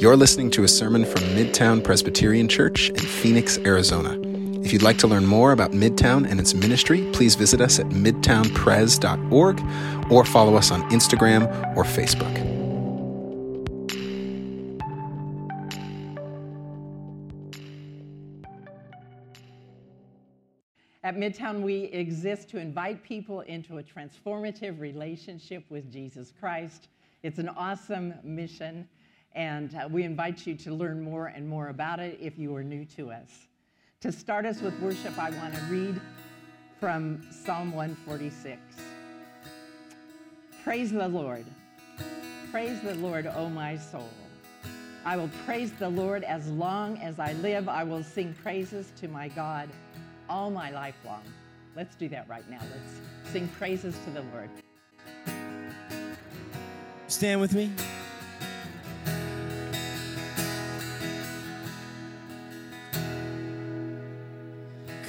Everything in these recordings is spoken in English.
You're listening to a sermon from Midtown Presbyterian Church in Phoenix, Arizona. If you'd like to learn more about Midtown and its ministry, please visit us at midtownpres.org or follow us on Instagram or Facebook. At Midtown, we exist to invite people into a transformative relationship with Jesus Christ. It's an awesome mission, and uh, we invite you to learn more and more about it if you are new to us. To start us with worship, I want to read from Psalm 146. Praise the Lord. Praise the Lord, O my soul. I will praise the Lord as long as I live. I will sing praises to my God all my life long. Let's do that right now. Let's sing praises to the Lord. Stand with me.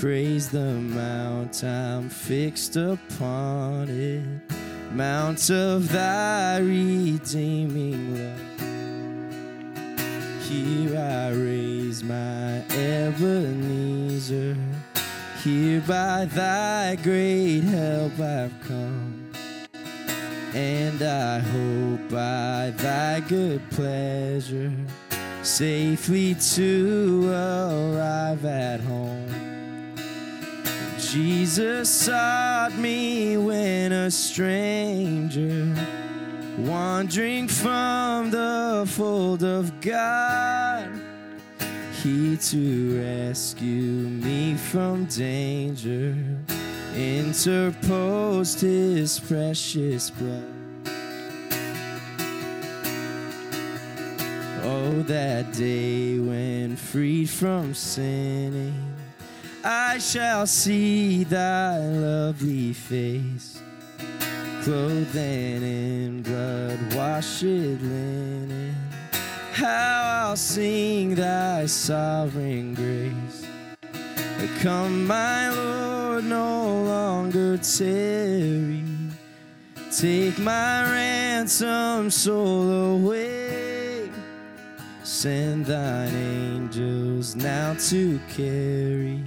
Praise the mount I'm fixed upon it, mount of thy redeeming love. Here I raise my Ebenezer. Here by thy great help I've come. And I hope by thy good pleasure safely to arrive at home. Jesus sought me when a stranger wandering from the fold of God. He to rescue me from danger interposed his precious blood. Oh, that day when freed from sinning, I shall see thy lovely face clothed in blood washed linen. How I'll sing thy sovereign grace. Come, my Lord, no longer tarry. Take my ransom soul away. Send thine angels now to carry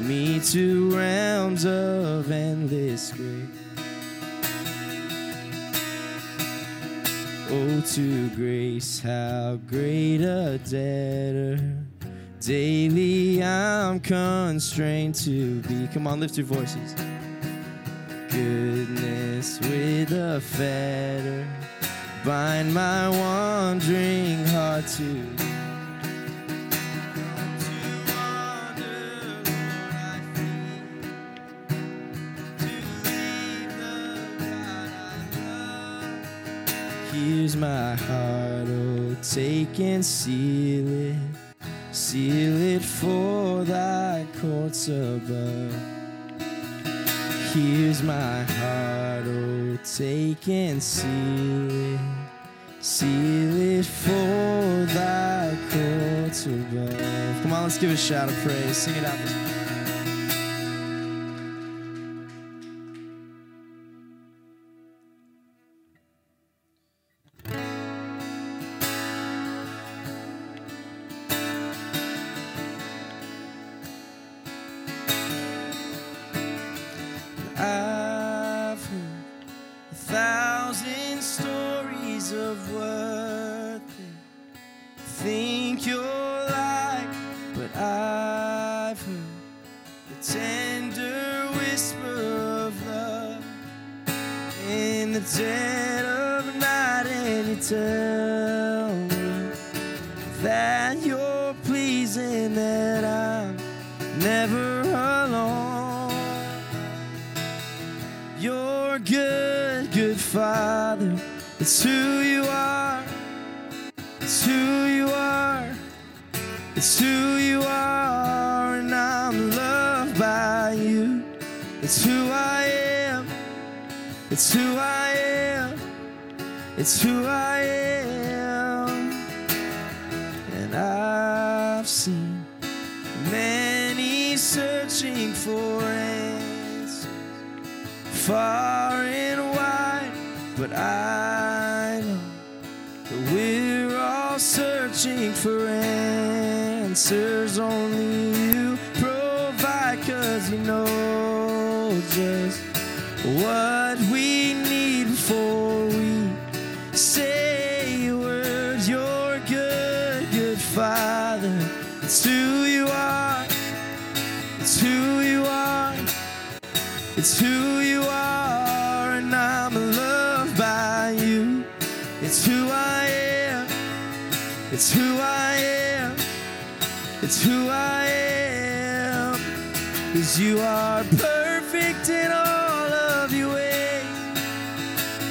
me to realms of endless grace. Oh, to grace, how great a debtor daily I'm constrained to be. Come on, lift your voices. Goodness with a fetter, bind my wandering heart to. Here's my heart, oh, take and seal it, seal it for thy courts above. Here's my heart, oh, take and seal it, seal it for thy courts above. Come on, let's give a shout of praise, sing it out.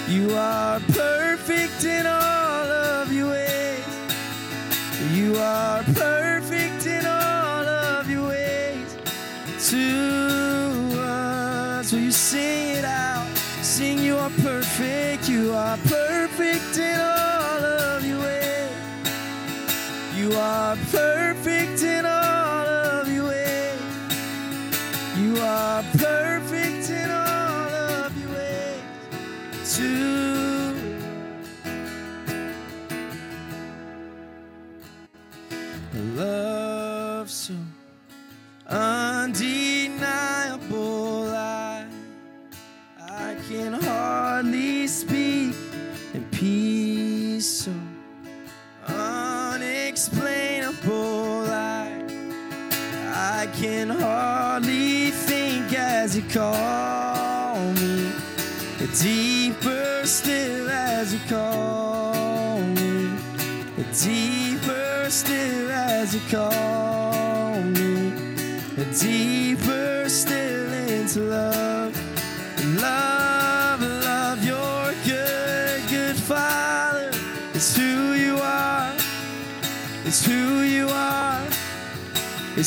You are perfect in all of your ways. You are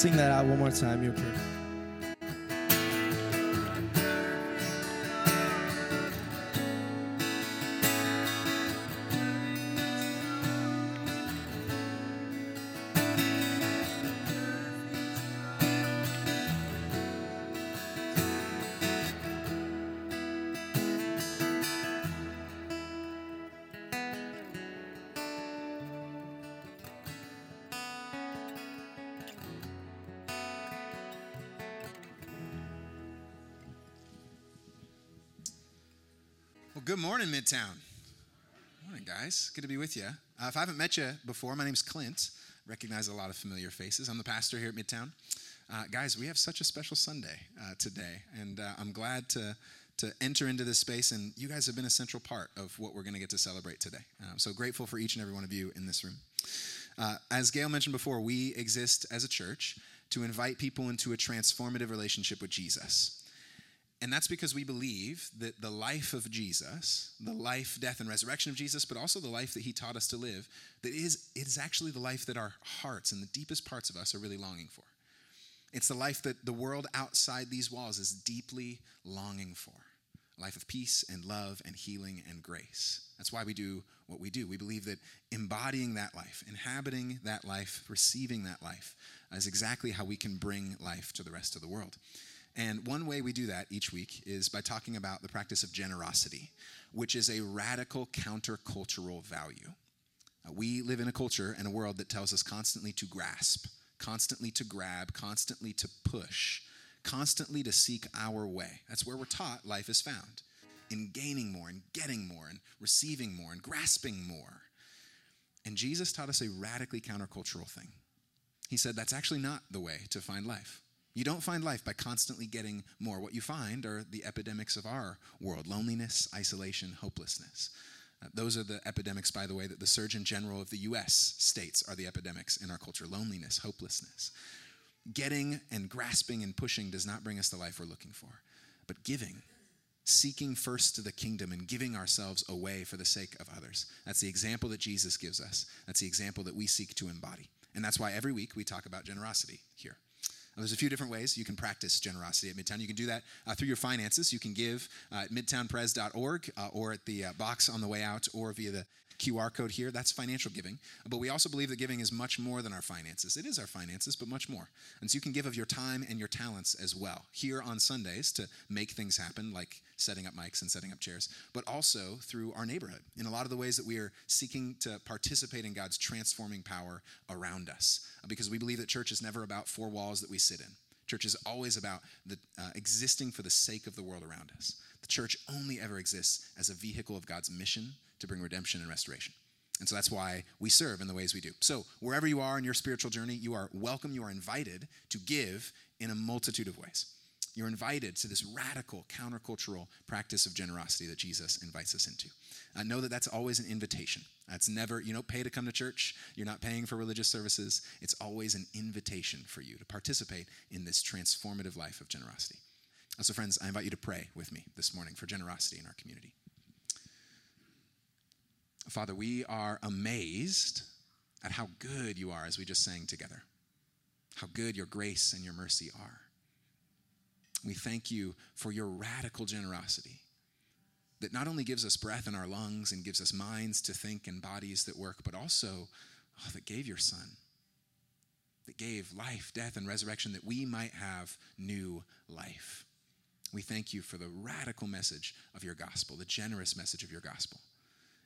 sing that out one more time. You're perfect. Good morning, Midtown. Morning, guys. Good to be with you. Uh, if I haven't met you before, my name's Clint. Recognize a lot of familiar faces. I'm the pastor here at Midtown. Uh, guys, we have such a special Sunday uh, today, and uh, I'm glad to to enter into this space. And you guys have been a central part of what we're going to get to celebrate today. Um, so grateful for each and every one of you in this room. Uh, as Gayle mentioned before, we exist as a church to invite people into a transformative relationship with Jesus. And that's because we believe that the life of Jesus, the life, death, and resurrection of Jesus, but also the life that he taught us to live, that is, it is actually the life that our hearts and the deepest parts of us are really longing for. It's the life that the world outside these walls is deeply longing for. A life of peace and love and healing and grace. That's why we do what we do. We believe that embodying that life, inhabiting that life, receiving that life, is exactly how we can bring life to the rest of the world. And one way we do that each week is by talking about the practice of generosity, which is a radical countercultural value. Uh, we live in a culture and a world that tells us constantly to grasp, constantly to grab, constantly to push, constantly to seek our way. That's where we're taught life is found in gaining more and getting more and receiving more and grasping more. And Jesus taught us a radically countercultural thing. He said that's actually not the way to find life. You don't find life by constantly getting more. What you find are the epidemics of our world loneliness, isolation, hopelessness. Uh, those are the epidemics, by the way, that the Surgeon General of the US states are the epidemics in our culture loneliness, hopelessness. Getting and grasping and pushing does not bring us the life we're looking for, but giving, seeking first to the kingdom and giving ourselves away for the sake of others. That's the example that Jesus gives us. That's the example that we seek to embody. And that's why every week we talk about generosity here. There's a few different ways you can practice generosity at Midtown. You can do that uh, through your finances. You can give uh, at midtownpres.org uh, or at the uh, box on the way out or via the QR code here. That's financial giving. But we also believe that giving is much more than our finances. It is our finances, but much more. And so you can give of your time and your talents as well here on Sundays to make things happen, like setting up mics and setting up chairs, but also through our neighborhood in a lot of the ways that we are seeking to participate in God's transforming power around us. Because we believe that church is never about four walls that we sit in. Church is always about the, uh, existing for the sake of the world around us. The church only ever exists as a vehicle of God's mission to bring redemption and restoration. And so that's why we serve in the ways we do. So, wherever you are in your spiritual journey, you are welcome, you are invited to give in a multitude of ways. You're invited to this radical countercultural practice of generosity that Jesus invites us into. Uh, know that that's always an invitation. That's never, you don't pay to come to church. You're not paying for religious services. It's always an invitation for you to participate in this transformative life of generosity. So, friends, I invite you to pray with me this morning for generosity in our community. Father, we are amazed at how good you are as we just sang together, how good your grace and your mercy are. We thank you for your radical generosity that not only gives us breath in our lungs and gives us minds to think and bodies that work, but also oh, that gave your Son, that gave life, death, and resurrection that we might have new life. We thank you for the radical message of your gospel, the generous message of your gospel.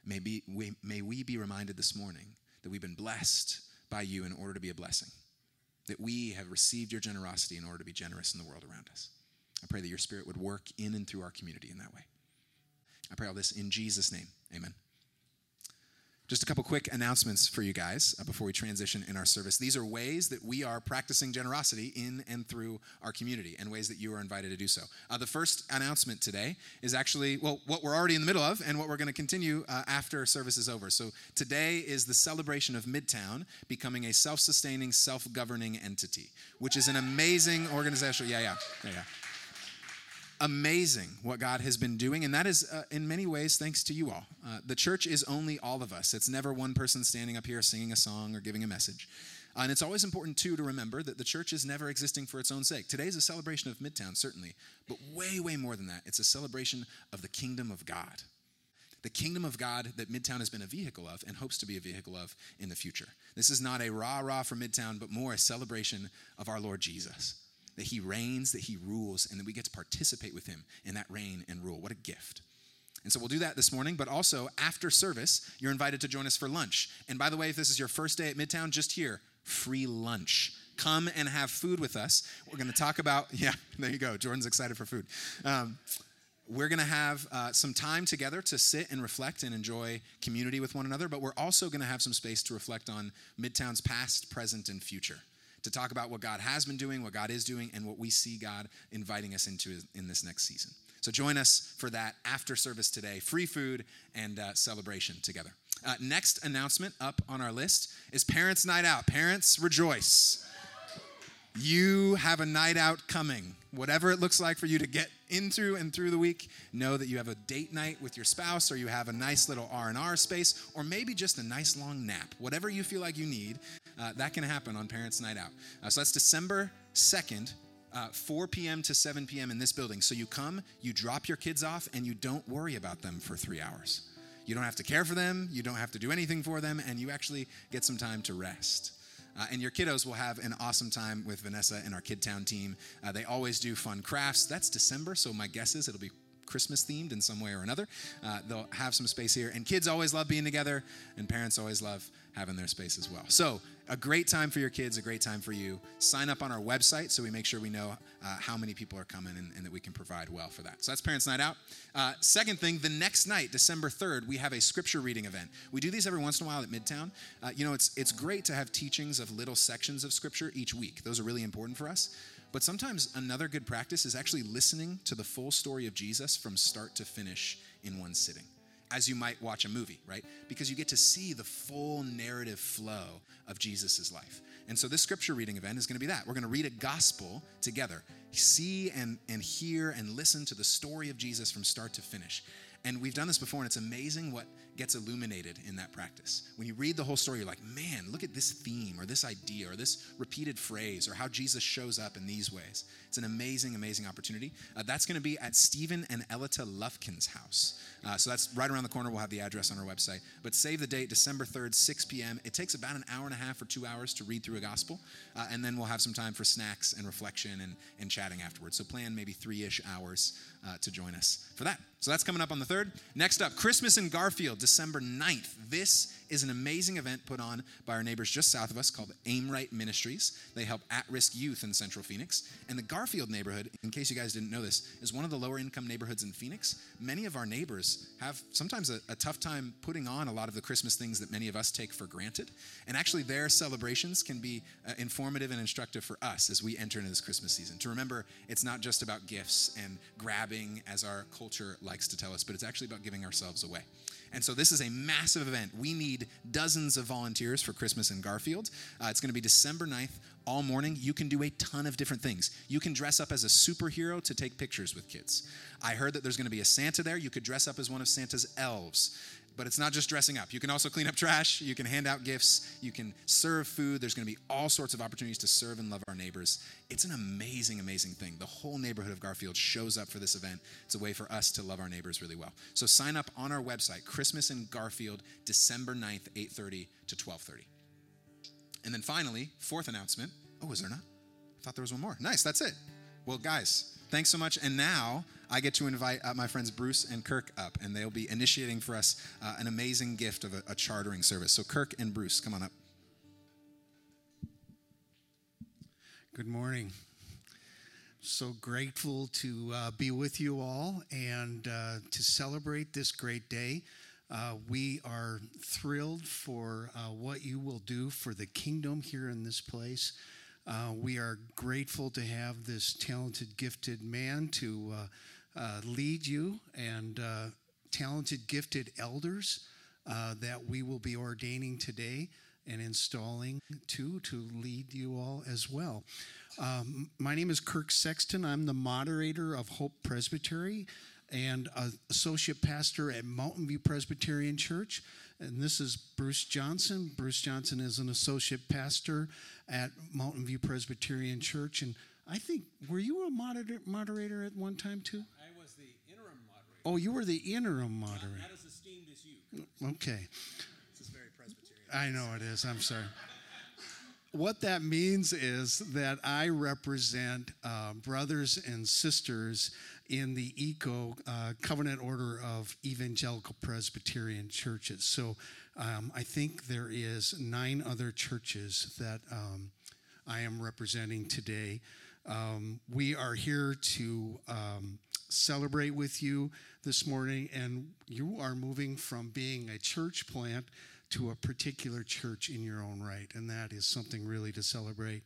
May, be, we, may we be reminded this morning that we've been blessed by you in order to be a blessing, that we have received your generosity in order to be generous in the world around us. I pray that your spirit would work in and through our community in that way. I pray all this in Jesus' name. Amen. Just a couple quick announcements for you guys uh, before we transition in our service. These are ways that we are practicing generosity in and through our community, and ways that you are invited to do so. Uh, the first announcement today is actually, well, what we're already in the middle of, and what we're going to continue uh, after service is over. So today is the celebration of Midtown becoming a self sustaining, self governing entity, which is an amazing organization. Yeah, yeah, yeah, yeah amazing what God has been doing, and that is uh, in many ways thanks to you all. Uh, the church is only all of us, it's never one person standing up here singing a song or giving a message. Uh, and it's always important, too, to remember that the church is never existing for its own sake. Today is a celebration of Midtown, certainly, but way, way more than that. It's a celebration of the kingdom of God. The kingdom of God that Midtown has been a vehicle of and hopes to be a vehicle of in the future. This is not a rah rah for Midtown, but more a celebration of our Lord Jesus that he reigns, that he rules, and that we get to participate with him in that reign and rule. What a gift. And so we'll do that this morning, but also after service, you're invited to join us for lunch. And by the way, if this is your first day at Midtown, just here, free lunch. Come and have food with us. We're going to talk about, yeah, there you go. Jordan's excited for food. Um, we're going to have uh, some time together to sit and reflect and enjoy community with one another, but we're also going to have some space to reflect on Midtown's past, present, and future to talk about what God has been doing, what God is doing, and what we see God inviting us into in this next season. So join us for that after service today free food and uh, celebration together. Uh, next announcement up on our list is Parents' Night Out. Parents, rejoice. You have a night out coming. Whatever it looks like for you to get into and through the week, know that you have a date night with your spouse or you have a nice little R&R space or maybe just a nice long nap. Whatever you feel like you need, uh, that can happen on Parents' Night Out. Uh, so that's December 2nd. Uh, 4 p.m. to 7 p.m. in this building. So you come, you drop your kids off, and you don't worry about them for three hours. You don't have to care for them, you don't have to do anything for them, and you actually get some time to rest. Uh, and your kiddos will have an awesome time with Vanessa and our Kid Town team. Uh, they always do fun crafts. That's December, so my guess is it'll be Christmas themed in some way or another. Uh, they'll have some space here. And kids always love being together, and parents always love having their space as well. So, a great time for your kids, a great time for you. Sign up on our website so we make sure we know uh, how many people are coming and, and, that we can provide well for that. So that's Parents Night Out. Uh, second thing, the next night, December 3rd, we have a scripture reading event. We do these every once in a while at Midtown. Uh, you know, it's, it's great to have teachings of little sections of scripture each week, those are really important for us. But sometimes another good practice is actually listening to the full story of Jesus from start to finish in one sitting as you might watch a movie, right? Because you get to see the full narrative flow of Jesus' life. And so this scripture reading event is going to be that. We're going to read a gospel together, see and, and hear and listen to the story of Jesus from start to finish. And we've done this before, and it's amazing what gets illuminated in that practice. When you read the whole story, you're like, man, look at this theme or this idea or this repeated phrase or how Jesus shows up in these ways. It's an amazing, amazing opportunity. Uh, that's going to be at Stephen and Elita Lufkin's house. Uh, so that's right around the corner. We'll have the address on our website. But save the date, December 3rd, 6 p.m. It takes about an hour and a half or two hours to read through a gospel. Uh, and then we'll have some time for snacks and reflection and, and chatting afterwards. So plan maybe three ish hours uh, to join us for that. So that's coming up on the 3rd. Next up, Christmas in Garfield, December 9th. This is an amazing event put on by our neighbors just south of us called Aimrite Ministries. They help at risk youth in Central Phoenix. And the Garfield neighborhood, in case you guys didn't know this, is one of the lower income neighborhoods in Phoenix. Many of our neighbors have sometimes a, a tough time putting on a lot of the Christmas things that many of us take for granted. And actually, their celebrations can be uh, informative and instructive for us as we enter into this Christmas season. To remember, it's not just about gifts and grabbing, as our culture likes to tell us, but it's actually about giving ourselves away. And so this is a massive event. We need dozens of volunteers for Christmas in Garfield. Uh, it's going to be December 9th, all morning. You can do a ton of different things. You can dress up as a superhero to take pictures with kids. I heard that there's going to be a Santa there. You could dress up as one of Santa's elves. But it's not just dressing up. You can also clean up trash. You can hand out gifts. You can serve food. There's going to be all sorts of opportunities to serve and love our neighbors. It's an amazing, amazing thing. The whole neighborhood of Garfield shows up for this event. It's a way for us to love our neighbors really well. So sign up on our website, Christmas in Garfield, December 9th, 8:30 to 12:30. And then finally, fourth announcement. Oh, is there not? I thought there was one more. Nice, that's it. Well, guys, thanks so much. And now I get to invite uh, my friends Bruce and Kirk up, and they'll be initiating for us uh, an amazing gift of a, a chartering service. So, Kirk and Bruce, come on up. Good morning. So grateful to uh, be with you all and uh, to celebrate this great day. Uh, we are thrilled for uh, what you will do for the kingdom here in this place. Uh, we are grateful to have this talented, gifted man to uh, uh, lead you and uh, talented, gifted elders that we will be ordaining today and installing to to lead you all as well. Um, my name is Kirk Sexton. I'm the moderator of Hope Presbytery and associate pastor at Mountain View Presbyterian Church. And this is Bruce Johnson. Bruce Johnson is an associate pastor at Mountain View Presbyterian Church. And I think, were you a moderator, moderator at one time too? I was the interim moderator. Oh, you were the interim moderator. Not, not as esteemed as you. Okay. This is very Presbyterian. I know it is. I'm sorry. what that means is that I represent uh, brothers and sisters in the ECO uh, Covenant Order of Evangelical Presbyterian Churches. So um, I think there is nine other churches that um, I am representing today. Um, we are here to um, celebrate with you this morning, and you are moving from being a church plant to a particular church in your own right, and that is something really to celebrate.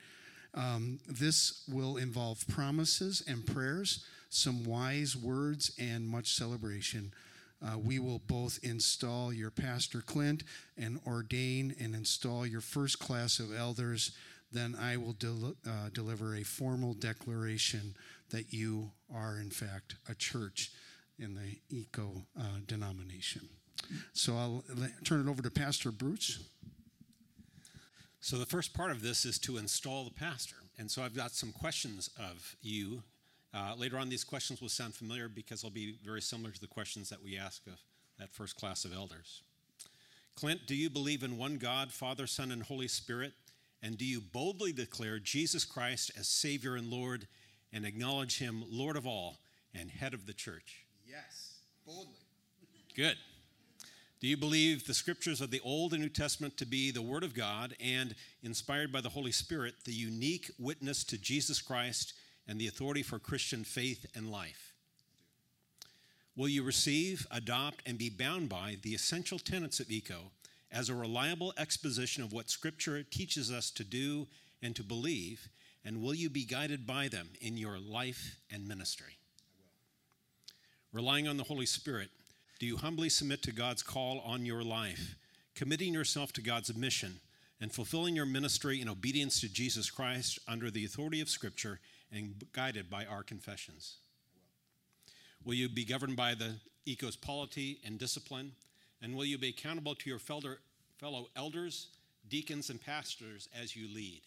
Um, this will involve promises and prayers, some wise words, and much celebration. Uh, we will both install your pastor Clint and ordain and install your first class of elders. Then I will del- uh, deliver a formal declaration that you are, in fact, a church in the ECO uh, denomination. So I'll turn it over to Pastor Bruce. So the first part of this is to install the pastor. And so I've got some questions of you. Uh, later on, these questions will sound familiar because they'll be very similar to the questions that we ask of that first class of elders. Clint, do you believe in one God, Father, Son, and Holy Spirit? And do you boldly declare Jesus Christ as Savior and Lord and acknowledge Him Lord of all and head of the church? Yes, boldly. Good. Do you believe the scriptures of the Old and New Testament to be the Word of God and, inspired by the Holy Spirit, the unique witness to Jesus Christ and the authority for Christian faith and life? Will you receive, adopt, and be bound by the essential tenets of ECO as a reliable exposition of what Scripture teaches us to do and to believe? And will you be guided by them in your life and ministry? Relying on the Holy Spirit, do you humbly submit to God's call on your life, committing yourself to God's mission and fulfilling your ministry in obedience to Jesus Christ under the authority of Scripture and guided by our confessions? Will you be governed by the ECO's polity and discipline? And will you be accountable to your fellow elders, deacons, and pastors as you lead?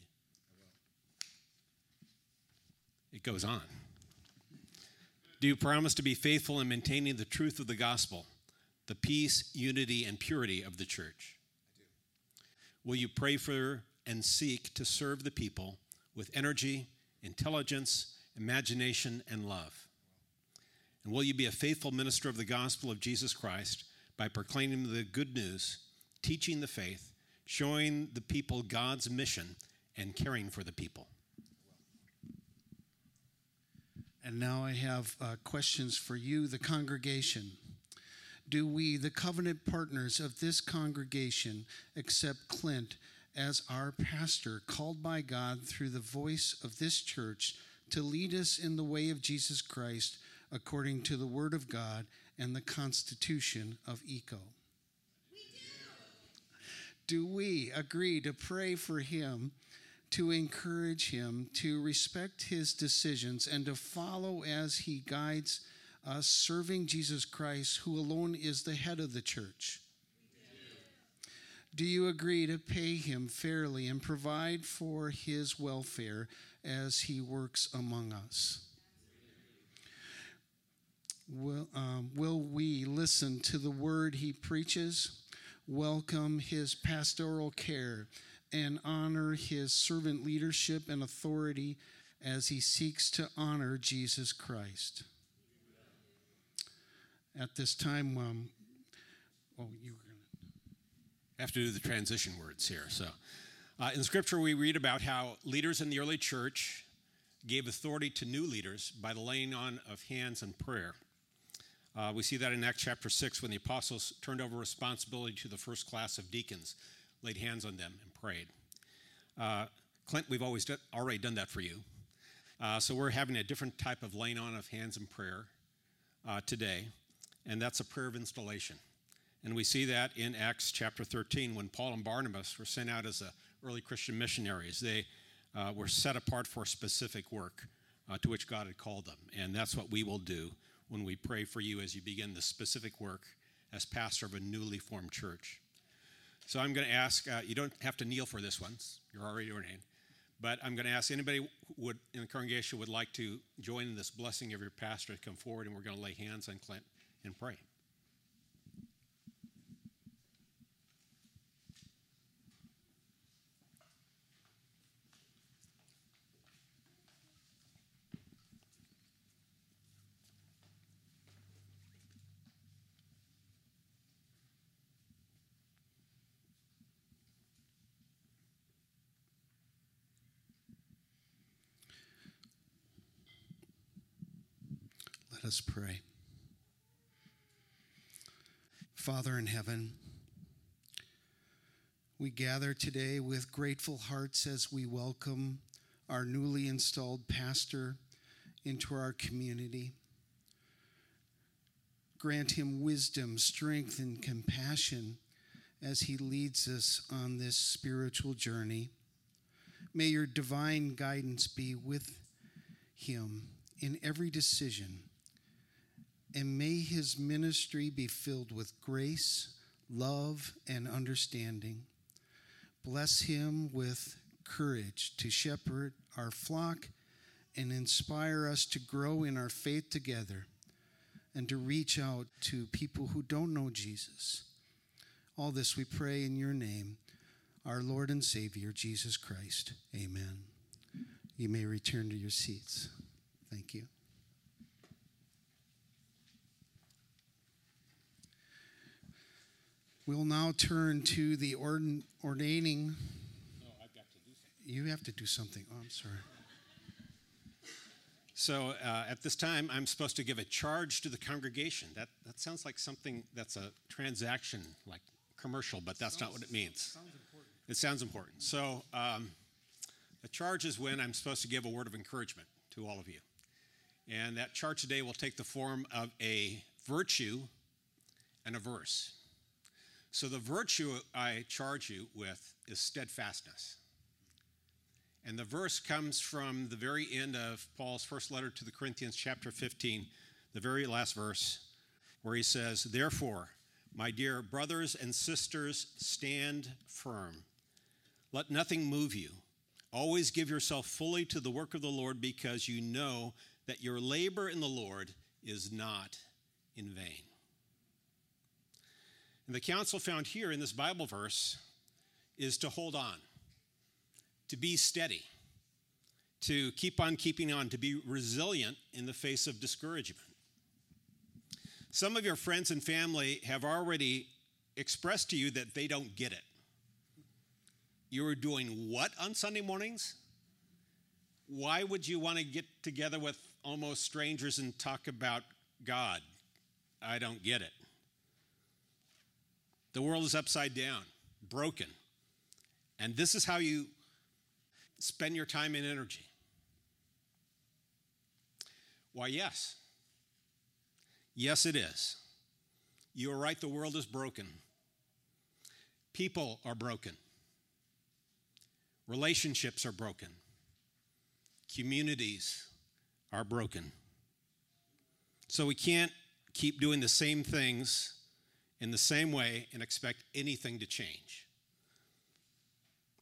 It goes on. Do you promise to be faithful in maintaining the truth of the gospel, the peace, unity, and purity of the church? Will you pray for and seek to serve the people with energy, intelligence, imagination, and love? And will you be a faithful minister of the gospel of Jesus Christ by proclaiming the good news, teaching the faith, showing the people God's mission, and caring for the people? And now I have uh, questions for you, the congregation. Do we, the covenant partners of this congregation, accept Clint as our pastor, called by God through the voice of this church to lead us in the way of Jesus Christ according to the Word of God and the Constitution of ECO? We do. Do we agree to pray for him? to encourage him to respect his decisions and to follow as he guides us, serving Jesus Christ, who alone is the head of the church. Do you agree to pay him fairly and provide for his welfare as he works among us? Will, um, will we listen to the word he preaches, welcome his pastoral care, and honor his servant leadership and authority as he seeks to honor Jesus Christ. At this time, um, oh, you have to do the transition words here. So, uh, in Scripture, we read about how leaders in the early church gave authority to new leaders by the laying on of hands and prayer. Uh, we see that in Acts chapter 6 when the apostles turned over responsibility to the first class of deacons, laid hands on them, and prayed. Uh, Clint, we've always do, already done that for you. Uh, so we're having a different type of laying on of hands in prayer uh, today, and that's a prayer of installation. And we see that in Acts chapter 13 when Paul and Barnabas were sent out as early Christian missionaries. They uh, were set apart for specific work uh, to which God had called them. And that's what we will do when we pray for you as you begin the specific work as pastor of a newly formed church. So I'm going to ask, uh, you don't have to kneel for this one, you're already ordained. But I'm going to ask anybody would in the congregation would like to join in this blessing of your pastor to come forward, and we're going to lay hands on Clint and pray. Us pray. Father in heaven, we gather today with grateful hearts as we welcome our newly installed pastor into our community. Grant him wisdom, strength, and compassion as he leads us on this spiritual journey. May your divine guidance be with him in every decision and may his ministry be filled with grace, love, and understanding. Bless him with courage to shepherd our flock and inspire us to grow in our faith together and to reach out to people who don't know Jesus. All this we pray in your name, our Lord and Savior, Jesus Christ. Amen. You may return to your seats. Thank you. We'll now turn to the ordin- ordaining. You have to do something. Oh, I'm sorry. So uh, at this time, I'm supposed to give a charge to the congregation. That, that sounds like something that's a transaction, like commercial, but that's not what it means. It sounds important. So um, a charge is when I'm supposed to give a word of encouragement to all of you. And that charge today will take the form of a virtue and a verse. So the virtue I charge you with is steadfastness. And the verse comes from the very end of Paul's first letter to the Corinthians, chapter 15, the very last verse, where he says, Therefore, my dear brothers and sisters, stand firm. Let nothing move you. Always give yourself fully to the work of the Lord because you know that your labor in the Lord is not in vain. And the counsel found here in this Bible verse is to hold on to be steady, to keep on keeping on, to be resilient in the face of discouragement. Some of your friends and family have already expressed to you that they don't get it. You are doing what on Sunday mornings? Why would you want to get together with almost strangers and talk about God? I don't get it. The world is upside down, broken. And this is how you spend your time and energy? Why, yes. Yes, it is. You are right, the world is broken. People are broken. Relationships are broken. Communities are broken. So we can't keep doing the same things in the same way and expect anything to change.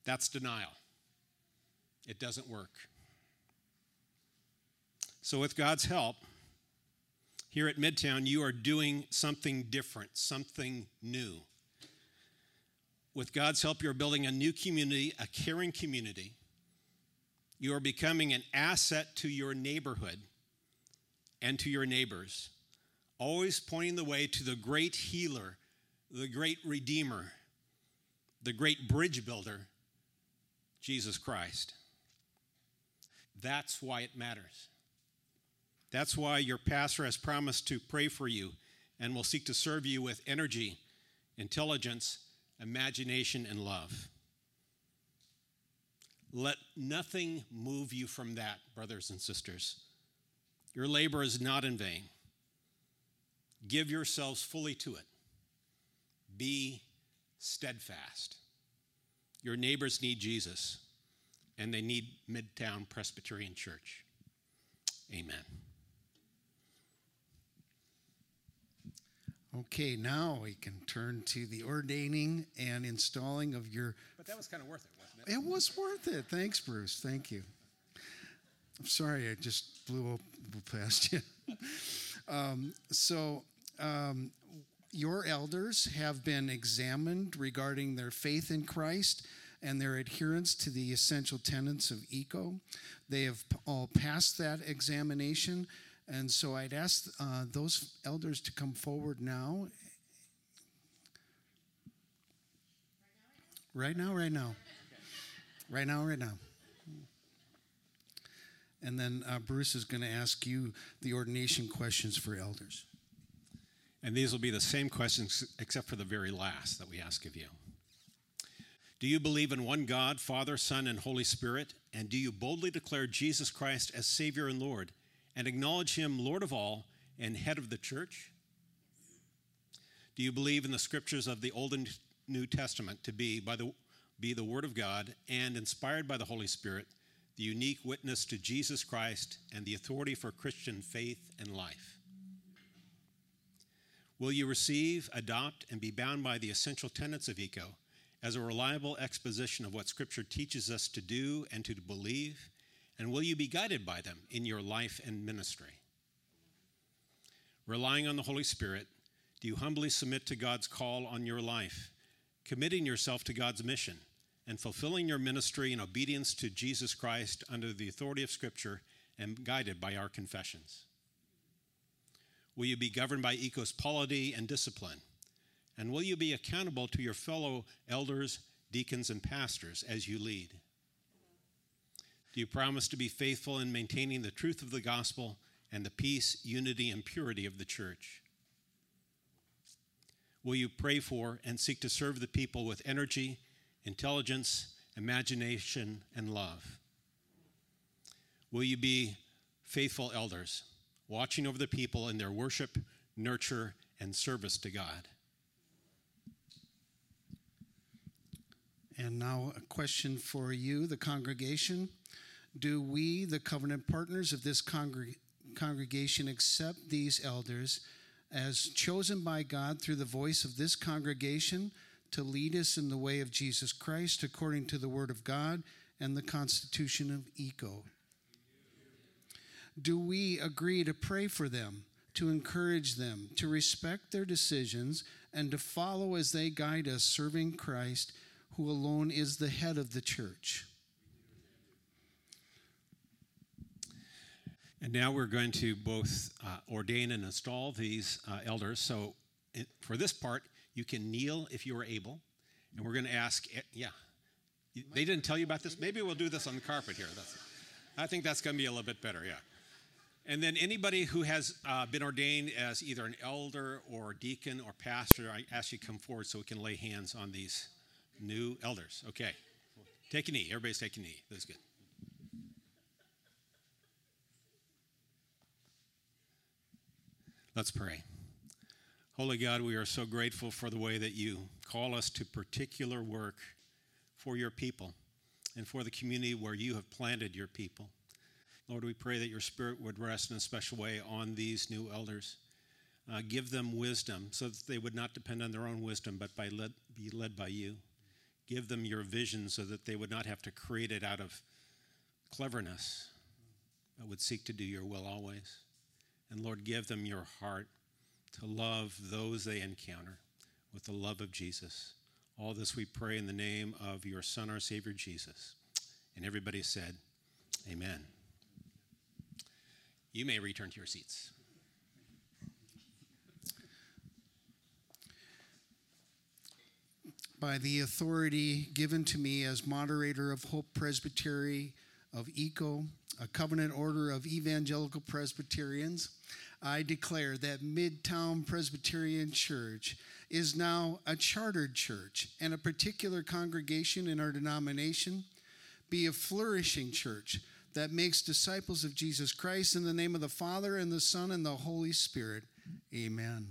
That's denial it doesn't work. So, with God's help, here at Midtown, you are doing something different, something new. With God's help, you're building a new community, a caring community. You are becoming an asset to your neighborhood and to your neighbors, always pointing the way to the great healer, the great redeemer, the great bridge builder, Jesus Christ. That's why it matters. That's why your pastor has promised to pray for you and will seek to serve you with energy, intelligence, imagination, and love. Let nothing move you from that, brothers and sisters. Your labor is not in vain. Give yourselves fully to it. Be steadfast. Your neighbors need Jesus and they need Midtown Presbyterian Church. Amen. Okay, now we can turn to the ordaining and installing of your. But that was kind of worth it, wasn't it? It was worth it. Thanks, Bruce. Thank you. I'm sorry I just blew up past you. um, so, um, your elders have been examined regarding their faith in Christ and their adherence to the essential tenets of ECO. They have all passed that examination. And so I'd ask uh, those elders to come forward now. Right now, right now. Right now, right now. And then uh, Bruce is going to ask you the ordination questions for elders. And these will be the same questions except for the very last that we ask of you. Do you believe in one God, Father, Son, and Holy Spirit? And do you boldly declare Jesus Christ as Savior and Lord and acknowledge Him Lord of all and head of the church? Do you believe in the scriptures of the Old and New Testament to be, by the, be the Word of God and inspired by the Holy Spirit, the unique witness to Jesus Christ and the authority for Christian faith and life? Will you receive, adopt, and be bound by the essential tenets of ECO? as a reliable exposition of what Scripture teaches us to do and to believe? And will you be guided by them in your life and ministry? Relying on the Holy Spirit, do you humbly submit to God's call on your life, committing yourself to God's mission and fulfilling your ministry in obedience to Jesus Christ under the authority of Scripture and guided by our confessions? Will you be governed by ECO's polity and discipline? And will you be accountable to your fellow elders, deacons, and pastors as you lead? Do you promise to be faithful in maintaining the truth of the gospel and the peace, unity, and purity of the church? Will you pray for and seek to serve the people with energy, intelligence, imagination, and love? Will you be faithful elders, watching over the people in their worship, nurture, and service to God? And now, a question for you, the congregation. Do we, the covenant partners of this congreg- congregation, accept these elders as chosen by God through the voice of this congregation to lead us in the way of Jesus Christ according to the Word of God and the Constitution of ECO? Do we agree to pray for them, to encourage them, to respect their decisions, and to follow as they guide us, serving Christ, who alone is the head of the church? And now we're going to both uh, ordain and install these uh, elders. So it, for this part, you can kneel if you are able. And we're going to ask, eh, yeah. They didn't tell you about this? Maybe we'll do this on the carpet here. That's, I think that's going to be a little bit better, yeah. And then anybody who has uh, been ordained as either an elder or deacon or pastor, I ask you to come forward so we can lay hands on these new elders. Okay. Take a knee. Everybody's taking a knee. That's good. Let's pray. Holy God, we are so grateful for the way that you call us to particular work for your people and for the community where you have planted your people. Lord, we pray that your spirit would rest in a special way on these new elders. Uh, give them wisdom so that they would not depend on their own wisdom, but by led, be led by you. Give them your vision so that they would not have to create it out of cleverness, but would seek to do your will always. And Lord, give them your heart to love those they encounter with the love of Jesus. All this we pray in the name of your Son, our Savior, Jesus. And everybody said, Amen. You may return to your seats. By the authority given to me as moderator of Hope Presbytery of ECO, a covenant order of evangelical Presbyterians, I declare that Midtown Presbyterian Church is now a chartered church and a particular congregation in our denomination be a flourishing church that makes disciples of Jesus Christ in the name of the Father and the Son and the Holy Spirit. Amen. Amen.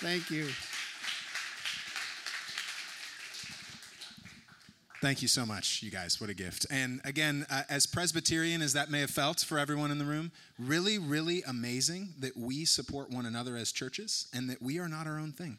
Thank you. Thank you so much, you guys. What a gift. And again, uh, as Presbyterian as that may have felt for everyone in the room, really, really amazing that we support one another as churches and that we are not our own thing.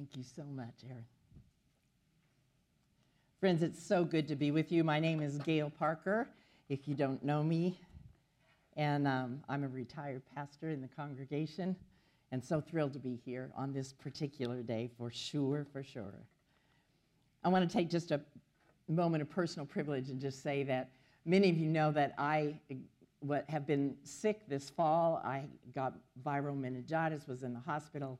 Thank you so much, Aaron. Friends, it's so good to be with you. My name is Gayle Parker, if you don't know me, and um, I'm a retired pastor in the congregation, and so thrilled to be here on this particular day for sure, for sure. I want to take just a moment of personal privilege and just say that many of you know that I what, have been sick this fall. I got viral meningitis, was in the hospital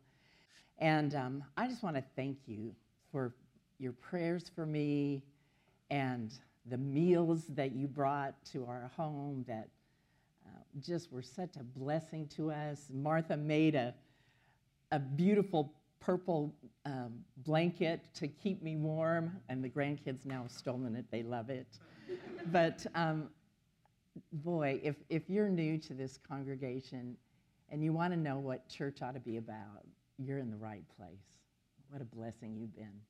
and um, I just want to thank you for your prayers for me and the meals that you brought to our home that uh, just were such a blessing to us. Martha made a, a beautiful purple um, blanket to keep me warm, and the grandkids now have stolen it. They love it. but um, boy, if, if you're new to this congregation and you want to know what church ought to be about, you're in the right place. What a blessing you've been.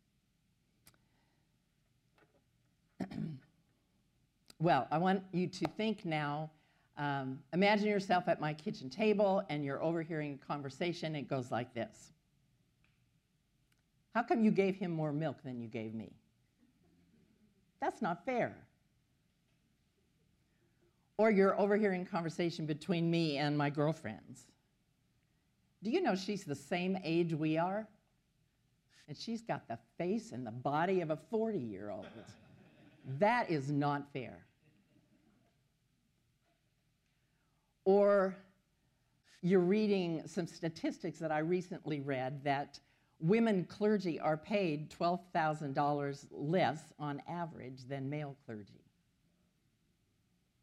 well, I want you to think now Um, imagine yourself at my kitchen table and you're overhearing a conversation. It goes like this How come you gave him more milk than you gave me? That's not fair. Or you're overhearing conversation between me and my girlfriends. Do you know she's the same age we are? And she's got the face and the body of a 40 year old. That is not fair. Or you're reading some statistics that I recently read that women clergy are paid $12,000 less on average than male clergy.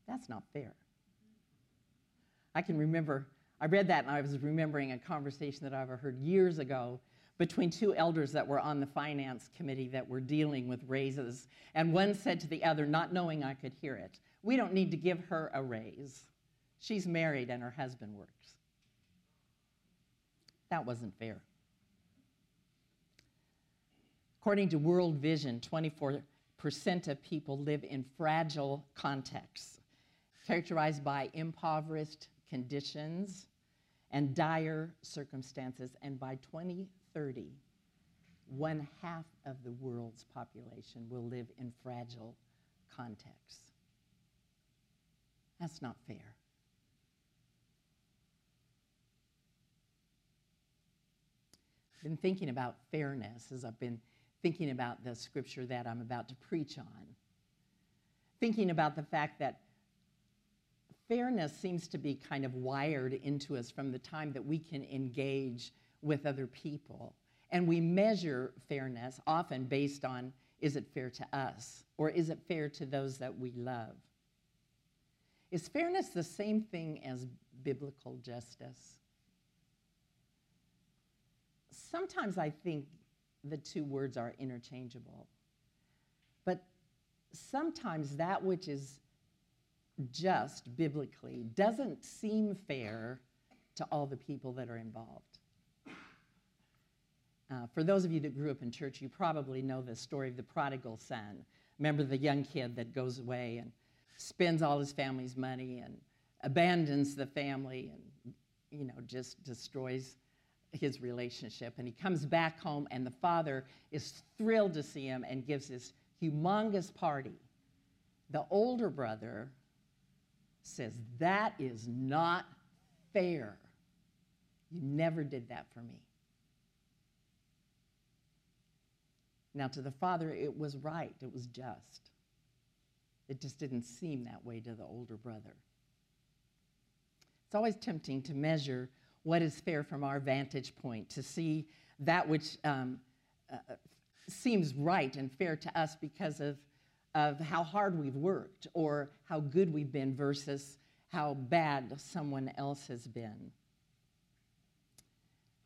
That's not fair. I can remember, I read that and I was remembering a conversation that I overheard years ago between two elders that were on the finance committee that were dealing with raises. And one said to the other, not knowing I could hear it, We don't need to give her a raise. She's married and her husband works. That wasn't fair. According to World Vision, 24% of people live in fragile contexts, characterized by impoverished conditions and dire circumstances. And by 2030, one half of the world's population will live in fragile contexts. That's not fair. I've been thinking about fairness as I've been thinking about the scripture that I'm about to preach on. Thinking about the fact that fairness seems to be kind of wired into us from the time that we can engage with other people. And we measure fairness often based on is it fair to us or is it fair to those that we love? Is fairness the same thing as biblical justice? sometimes I think the two words are interchangeable. But sometimes that which is just biblically doesn't seem fair to all the people that are involved. Uh, for those of you that grew up in church, you probably know the story of the prodigal son. Remember the young kid that goes away and spends all his family's money and abandons the family and, you know, just destroys his relationship. And he comes back home, and the father is thrilled to see him and gives this humongous party. The older brother says, That is not fair. You never did that for me. Now, to the father, it was right, it was just. It just didn't seem that way to the older brother. It's always tempting to measure what is fair from our vantage point, to see that which um, uh, seems right and fair to us because of, of how hard we've worked or how good we've been versus how bad someone else has been.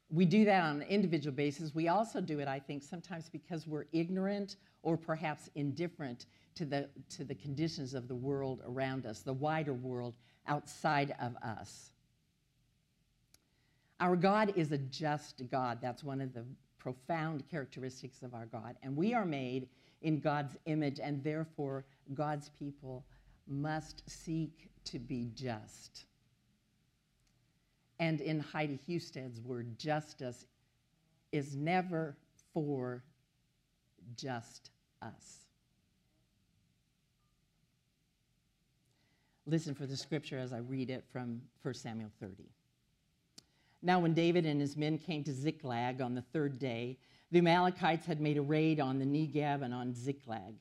We do that on an individual basis. We also do it, I think, sometimes because we're ignorant or perhaps indifferent to the, to the conditions of the world around us, the wider world outside of us. Our God is a just God. That's one of the profound characteristics of our God. And we are made in God's image, and therefore, God's people must seek to be just. And in Heidi Husted's word, justice is never for just us. Listen for the scripture as I read it from 1 Samuel 30. Now, when David and his men came to Ziklag on the third day, the Amalekites had made a raid on the Negeb and on Ziklag.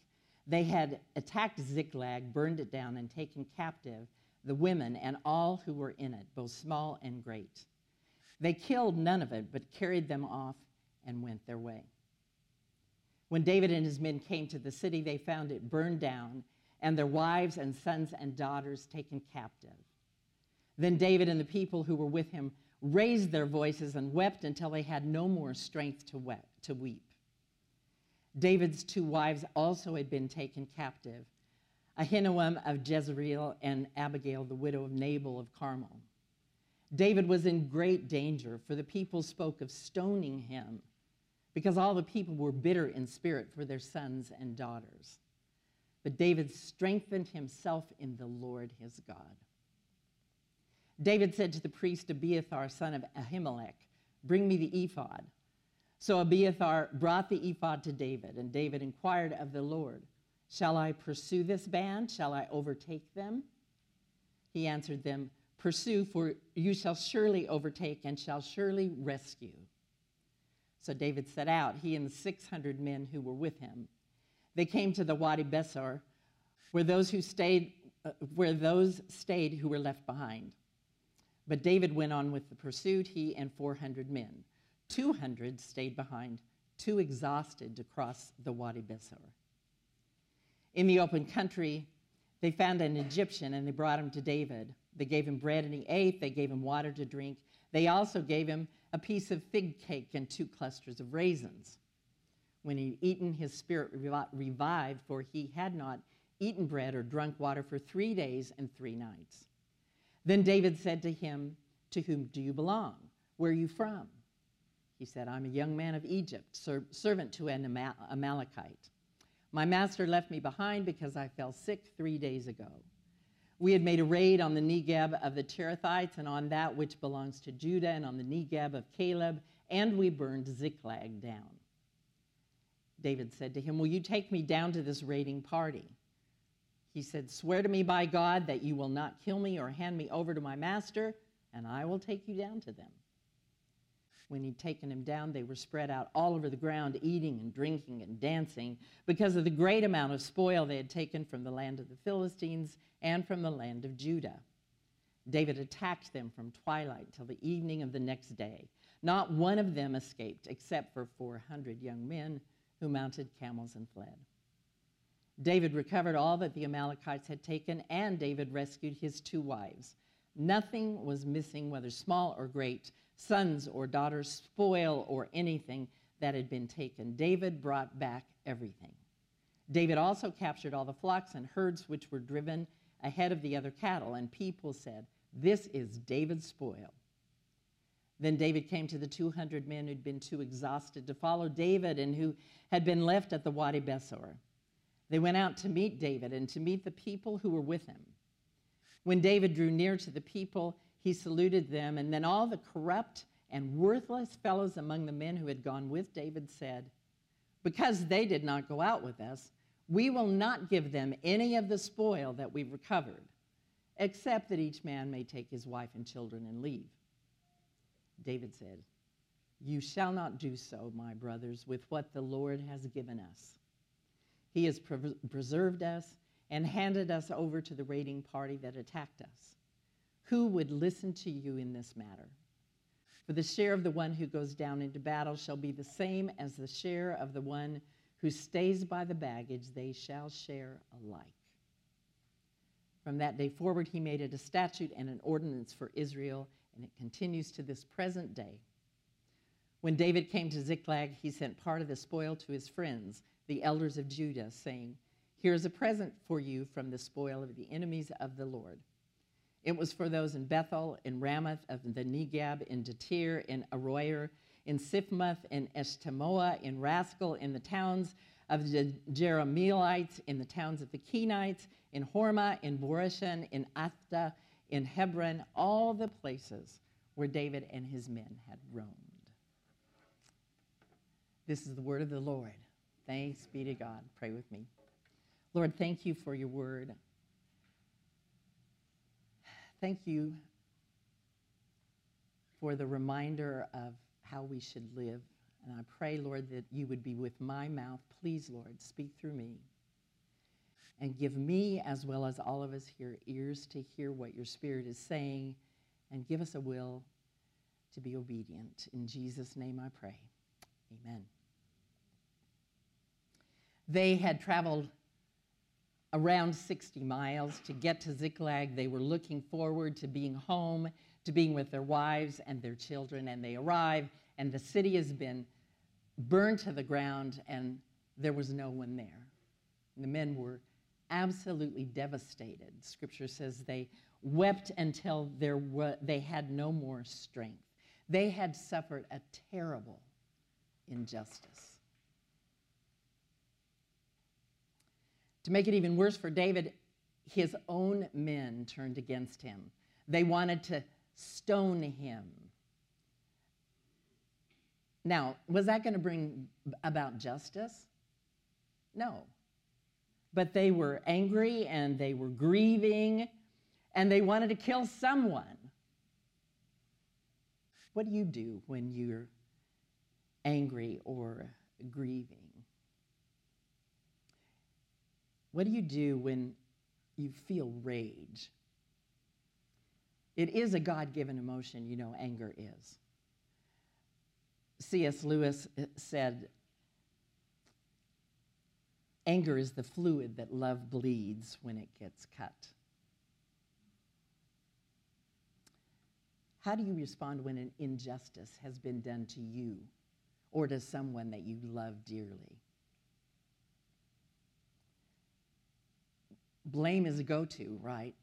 They had attacked Ziklag, burned it down, and taken captive the women and all who were in it, both small and great. They killed none of it, but carried them off and went their way. When David and his men came to the city, they found it burned down, and their wives and sons and daughters taken captive. Then David and the people who were with him raised their voices and wept until they had no more strength to, weep, to weep. David's two wives also had been taken captive Ahinoam of Jezreel and Abigail, the widow of Nabal of Carmel. David was in great danger, for the people spoke of stoning him because all the people were bitter in spirit for their sons and daughters. But David strengthened himself in the Lord his God. David said to the priest Abiathar, son of Ahimelech, Bring me the ephod. So Abiathar brought the ephod to David, and David inquired of the Lord, Shall I pursue this band? Shall I overtake them? He answered them, Pursue, for you shall surely overtake and shall surely rescue. So David set out, he and the 600 men who were with him. They came to the Wadi Besor, where those who stayed, uh, where those stayed who were left behind. But David went on with the pursuit, he and 400 men. 200 stayed behind, too exhausted to cross the Wadi Besor. In the open country, they found an Egyptian and they brought him to David. They gave him bread and he ate. They gave him water to drink. They also gave him a piece of fig cake and two clusters of raisins. When he'd eaten, his spirit revived, for he had not eaten bread or drunk water for three days and three nights. Then David said to him, To whom do you belong? Where are you from? He said, I'm a young man of Egypt, ser- servant to an Amalekite. My master left me behind because I fell sick three days ago. We had made a raid on the Negeb of the Cherethites and on that which belongs to Judah and on the Negeb of Caleb, and we burned Ziklag down. David said to him, Will you take me down to this raiding party? He said, Swear to me by God that you will not kill me or hand me over to my master, and I will take you down to them. When he'd taken him down, they were spread out all over the ground, eating and drinking and dancing, because of the great amount of spoil they had taken from the land of the Philistines and from the land of Judah. David attacked them from twilight till the evening of the next day. Not one of them escaped, except for 400 young men who mounted camels and fled. David recovered all that the Amalekites had taken, and David rescued his two wives. Nothing was missing, whether small or great, sons or daughters, spoil or anything that had been taken. David brought back everything. David also captured all the flocks and herds which were driven ahead of the other cattle, and people said, This is David's spoil. Then David came to the 200 men who'd been too exhausted to follow David and who had been left at the Wadi Besor. They went out to meet David and to meet the people who were with him. When David drew near to the people, he saluted them, and then all the corrupt and worthless fellows among the men who had gone with David said, Because they did not go out with us, we will not give them any of the spoil that we've recovered, except that each man may take his wife and children and leave. David said, You shall not do so, my brothers, with what the Lord has given us. He has pre- preserved us and handed us over to the raiding party that attacked us. Who would listen to you in this matter? For the share of the one who goes down into battle shall be the same as the share of the one who stays by the baggage, they shall share alike. From that day forward, he made it a statute and an ordinance for Israel, and it continues to this present day. When David came to Ziklag, he sent part of the spoil to his friends, the elders of Judah, saying, Here is a present for you from the spoil of the enemies of the Lord. It was for those in Bethel, in Ramoth of the Negeb, in Jattir, in Aroer, in Siphmoth, in Eshtemoa, in Racal, in the towns of the Jerahmeelites, in the towns of the Kenites, in Hormah, in Bor-ashan, in Athach, in Hebron, all the places where David and his men had roamed. This is the word of the Lord. Thanks be to God. Pray with me. Lord, thank you for your word. Thank you for the reminder of how we should live. And I pray, Lord, that you would be with my mouth. Please, Lord, speak through me. And give me, as well as all of us here, ears to hear what your Spirit is saying, and give us a will to be obedient. In Jesus' name I pray. Amen. They had traveled around 60 miles to get to Ziklag. They were looking forward to being home, to being with their wives and their children, and they arrive and the city has been burned to the ground, and there was no one there. The men were absolutely devastated. Scripture says they wept until there they had no more strength. They had suffered a terrible injustice. To make it even worse for David, his own men turned against him. They wanted to stone him. Now, was that going to bring about justice? No. But they were angry and they were grieving and they wanted to kill someone. What do you do when you're angry or grieving? What do you do when you feel rage? It is a God given emotion, you know, anger is. C.S. Lewis eh, said, Anger is the fluid that love bleeds when it gets cut. How do you respond when an injustice has been done to you or to someone that you love dearly? Blame is a go to, right?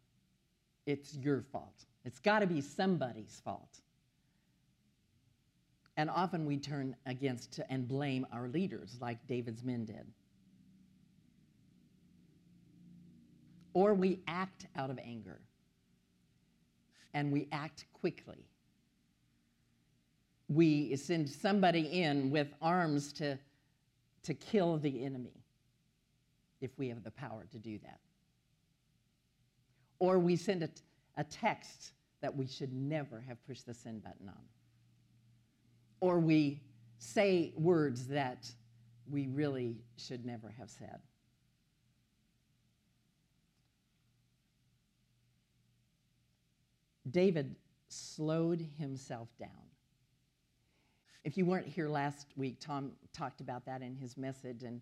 It's your fault. It's got to be somebody's fault. And often we turn against and blame our leaders, like David's men did. Or we act out of anger and we act quickly. We send somebody in with arms to, to kill the enemy if we have the power to do that. Or we send a, text that we should never have pushed the send button on. Or we say words that we really should never have said. David slowed himself down. If you weren't here last week, Tom talked about that in his message, and,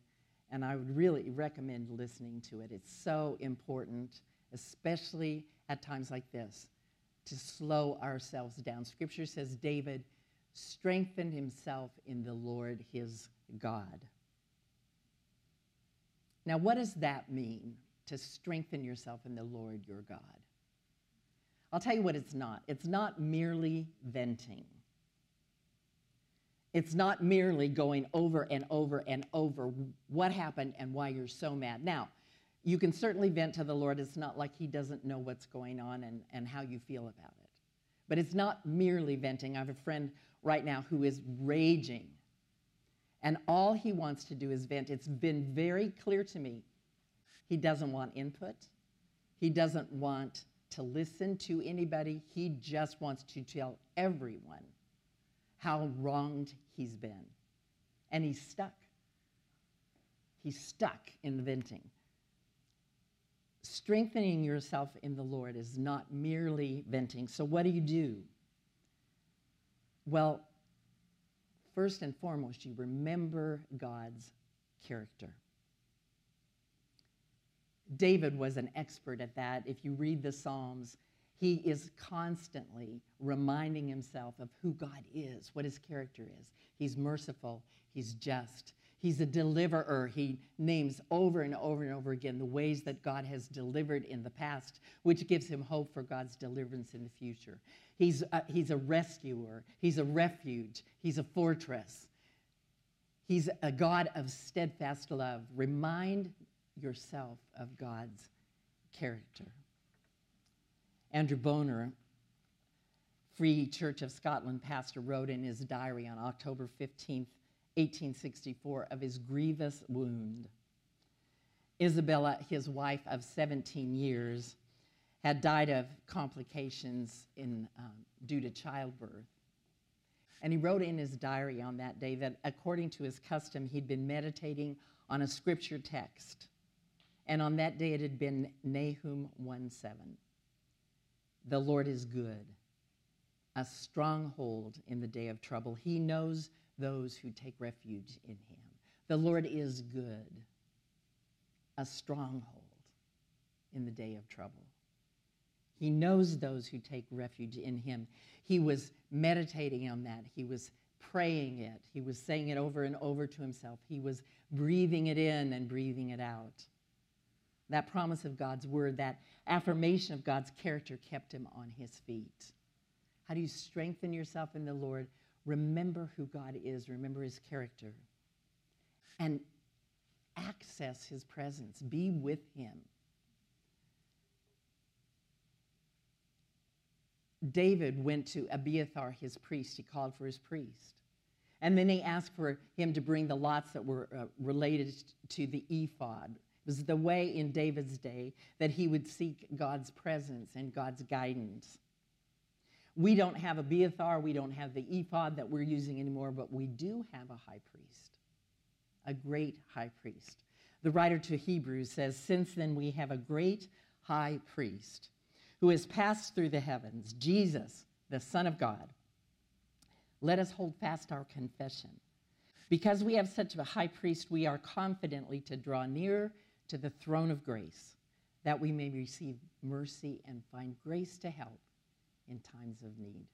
and I would really recommend listening to it. It's so important, especially at times like this, to slow ourselves down. Scripture says David strengthened himself in the Lord his God. Now, what does that mean, to strengthen yourself in the Lord your God? I'll tell you what it's not. It's not merely venting. It's not merely going over and over and over what happened and why you're so mad. Now, you can certainly vent to the Lord. It's not like He doesn't know what's going on and, and how you feel about it. But it's not merely venting. I have a friend right now who is raging, and all he wants to do is vent. It's been very clear to me. He doesn't want input, he doesn't want to listen to anybody. He just wants to tell everyone how wronged he's been. And he's stuck. He's stuck in venting. Strengthening yourself in the Lord is not merely venting. So, what do you do? Well, first and foremost, you remember God's character. David was an expert at that. If you read the Psalms, he is constantly reminding himself of who God is, what his character is. He's merciful, he's just, he's a deliverer. He names over and over and over again the ways that God has delivered in the past, which gives him hope for God's deliverance in the future. He's a, he's a rescuer, he's a refuge, he's a fortress. He's a God of steadfast love. Remind yourself of God's character. Andrew Bonar, Free Church of Scotland pastor, wrote in his diary on October 15th, 1864, of his grievous wound. Isabella, his wife of 17 years, had died of complications in, um, due to childbirth. And he wrote in his diary on that day that according to his custom, he'd been meditating on a scripture text and on that day it had been Nahum 1 7. The Lord is good, a stronghold in the day of trouble. He knows those who take refuge in him. The Lord is good, a stronghold in the day of trouble. He knows those who take refuge in him. He was meditating on that. He was praying it. He was saying it over and over to himself. He was breathing it in and breathing it out. That promise of God's word, that affirmation of God's character kept him on his feet. How do you strengthen yourself in the Lord? Remember who God is, remember his character, and access his presence. Be with him. David went to Abiathar, his priest. He called for his priest. And then he asked for him to bring the lots that were uh, related to the ephod. It was the way in David's day that he would seek God's presence and God's guidance. We don't have a Abiathar, we don't have the ephod that we're using anymore, but we do have a high priest, a great high priest. The writer to Hebrews says, Since then we have a great high priest who has passed through the heavens, Jesus, the Son of God. Let us hold fast our confession. Because we have such a high priest, we are confidently to draw near to the throne of grace, that we may receive mercy and find grace to help in times of need.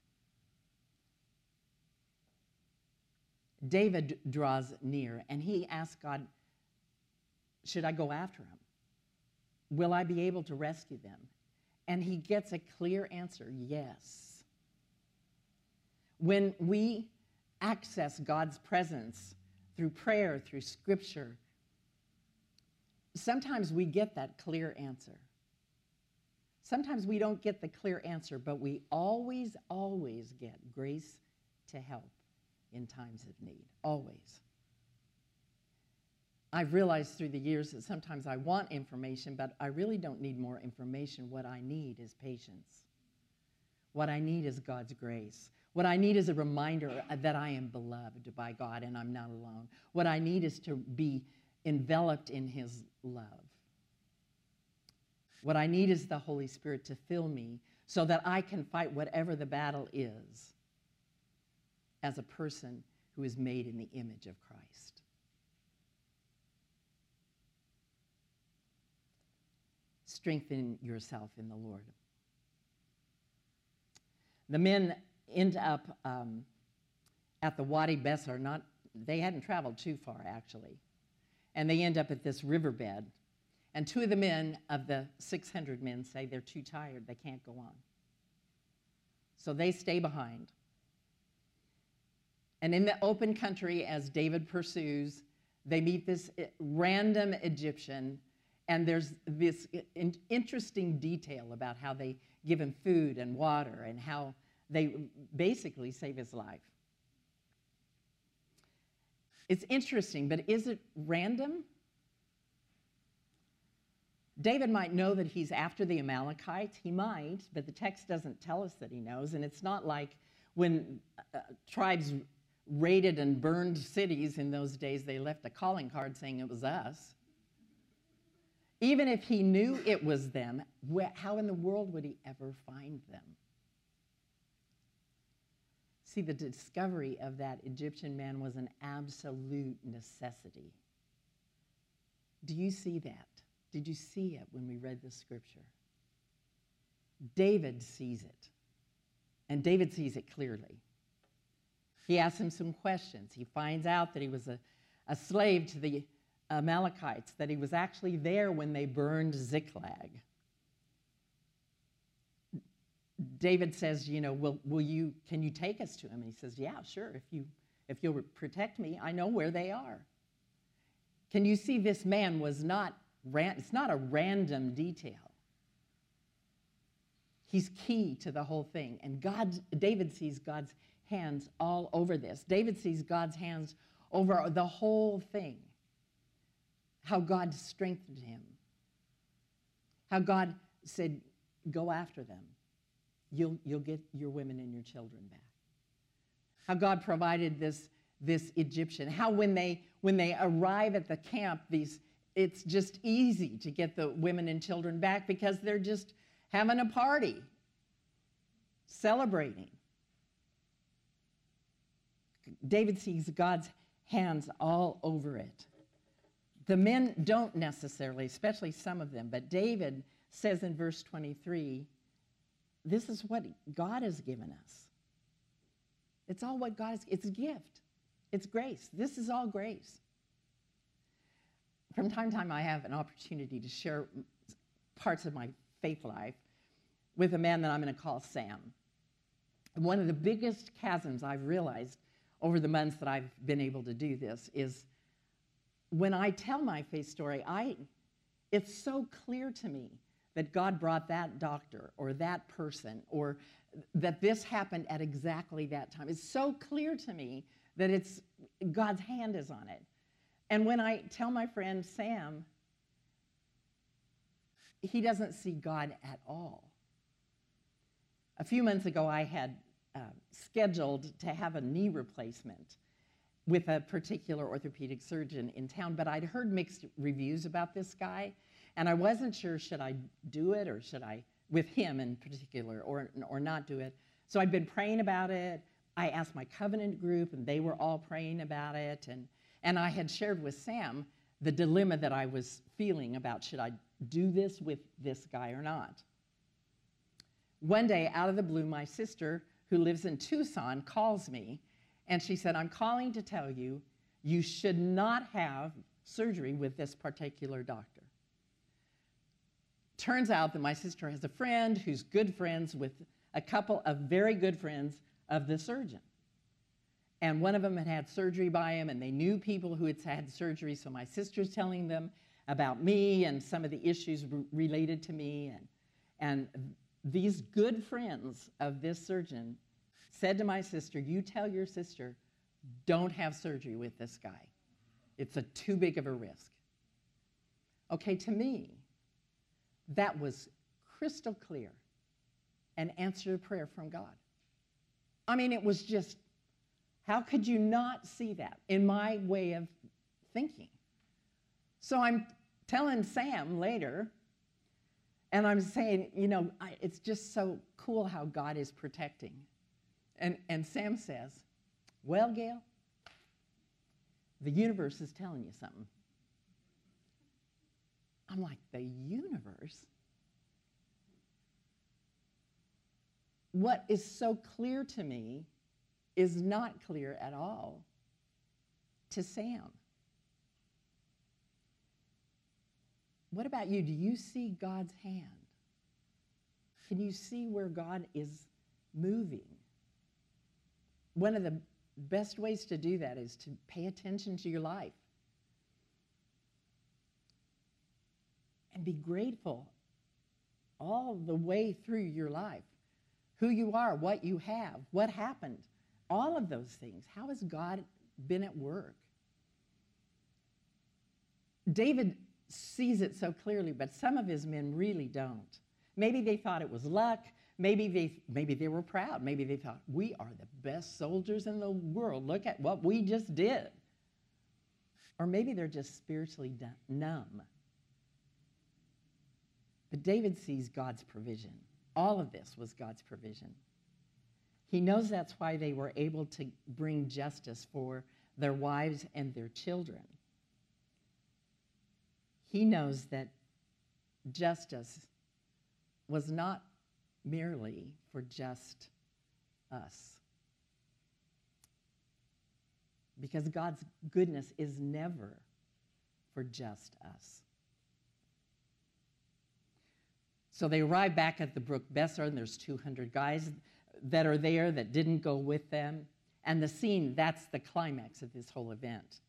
David draws near and he asks God, Should I go after him? Will I be able to rescue them? And he gets a clear answer yes. When we access God's presence through prayer, through scripture, sometimes we get that clear answer. Sometimes we don't get the clear answer, but we always, always get grace to help in times of need. Always. I've realized through the years that sometimes I want information, but I really don't need more information. What I need is patience. What I need is God's grace. What I need is a reminder that I am beloved by God and I'm not alone. What I need is to be enveloped in His love. What I need is the Holy Spirit to fill me so that I can fight whatever the battle is as a person who is made in the image of Christ. Strengthen yourself in the Lord. The men end up um, at the Wadi Besor, not, they hadn't traveled too far actually. And they end up at this riverbed and two of the men of the 600 men say they're too tired, they can't go on. So they stay behind. And in the open country, as David pursues, they meet this eh, random Egyptian, and there's this interesting detail about how they give him food and water and how they basically save his life. It's interesting, but is it random? David might know that he's after the Amalekites. He might, but the text doesn't tell us that he knows. And it's not like when uh, tribes raided and burned cities in those days, they left a calling card saying it was us. Even if he knew it was them, how in the world would he ever find them? See, the discovery of that Egyptian man was an absolute necessity. Do you see that? Did you see it when we read the scripture? David sees it, and David sees it clearly. He asks him some questions. He finds out that he was a, a slave to the Amalekites, that he was actually there when they burned Ziklag. David says, you know, will, will you, can you take us to him? And he says, yeah, sure. If, you, if you'll protect me, I know where they are. Can you see this man was not it's not a random detail. He's key to the whole thing. And God, David sees God's hands all over this. David sees God's hands over the whole thing. How God strengthened him. How God said, Go after them. You'll, you'll get your women and your children back. How God provided this, this Egyptian. How when they, when they arrive at the camp, these it's just easy to get the women and children back because they're just having a party, celebrating. David sees God's hands all over it. The men don't necessarily, especially some of them, but David says in verse 23 this is what God has given us. It's all what God has, it's a gift, it's grace. This is all grace from time to time, I have an opportunity to share parts of my faith life with a man that I'm going to call Sam. One of the biggest chasms I've realized over the months that I've been able to do this is when I tell my faith story, I, it's so clear to me that God brought that doctor or that person or that this happened at exactly that time. It's so clear to me that it's God's hand is on it. And when I tell my friend Sam, he doesn't see God at all. A few months ago, I had uh, scheduled to have a knee replacement with a particular orthopedic surgeon in town, but I'd heard mixed reviews about this guy, and I wasn't sure should I do it or should I, with him in particular, or, or not do it. So I'd been praying about it. I asked my covenant group, and they were all praying about it. And, and I had shared with Sam the dilemma that I was feeling about should I do this with this guy or not. One day, out of the blue, my sister, who lives in Tucson, calls me and she said, I'm calling to tell you, you should not have surgery with this particular doctor. Turns out that my sister has a friend who's good friends with a couple of very good friends of the surgeon. And one of them had had surgery by him, and they knew people who had had surgery. So my sister's telling them about me and some of the issues related to me. And, and these good friends of this surgeon said to my sister, You tell your sister, don't have surgery with this guy. It's a too big of a risk. Okay, to me, that was crystal clear an answer to prayer from God. I mean, it was just, how could you not see that in my way of thinking? So I'm telling Sam later, and I'm saying, you know, I, it's just so cool how God is protecting. And, and Sam says, Well, Gayle, the universe is telling you something. I'm like, The universe? What is so clear to me is not clear at all to Sam. What about you? Do you see God's hand? Can you see where God is moving? One of the best ways to do that is to pay attention to your life and be grateful all the way through your life. Who you are, what you have, what happened, all of those things. How has God been at work? David sees it so clearly, but some of his men really don't. Maybe they thought it was luck. Maybe they, maybe they were proud. Maybe they thought, we are the best soldiers in the world. Look at what we just did. Or maybe they're just spiritually numb. But David sees God's provision. All of this was God's provision. He knows that's why they were able to bring justice for their wives and their children. He knows that justice was not merely for just us. Because God's goodness is never for just us. So they arrive back at the Brook Besor, and there's 200 guys that are there that didn't go with them. And the scene, that's the climax of this whole event.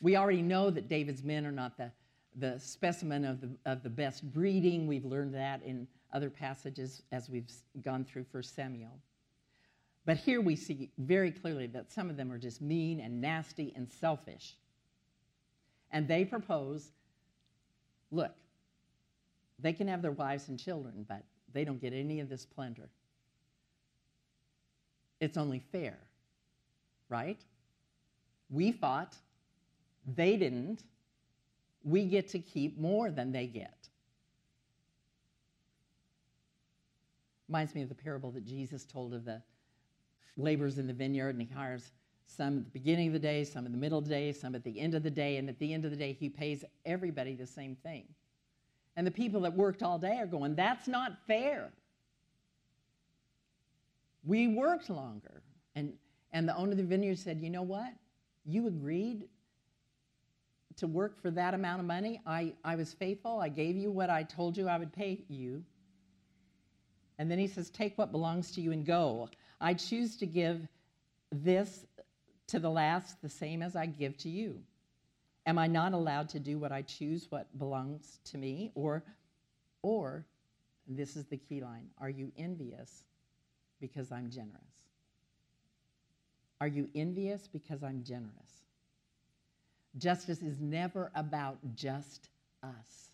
We already know that David's men are not the, the specimen of the, of the best breeding. We've learned that in other passages as we've gone through 1 Samuel. But here we see very clearly that some of them are just mean and nasty and selfish. And they propose look, they can have their wives and children, but they don't get any of this plunder. It's only fair, right? We fought, they didn't. We get to keep more than they get. Reminds me of the parable that Jesus told of the laborers in the vineyard, and he hires some at the beginning of the day, some in the middle of the day, some at the end of the day, and at the end of the day, he pays everybody the same thing. And the people that worked all day are going, that's not fair. We worked longer. And, and the owner of the vineyard said, you know what? You agreed to work for that amount of money. I, I was faithful. I gave you what I told you I would pay you. And then he says, Take what belongs to you and go. I choose to give this to the last the same as I give to you. Am I not allowed to do what I choose, what belongs to me? Or, or, this is the key line, are you envious because I'm generous? Are you envious because I'm generous? Justice is never about just us.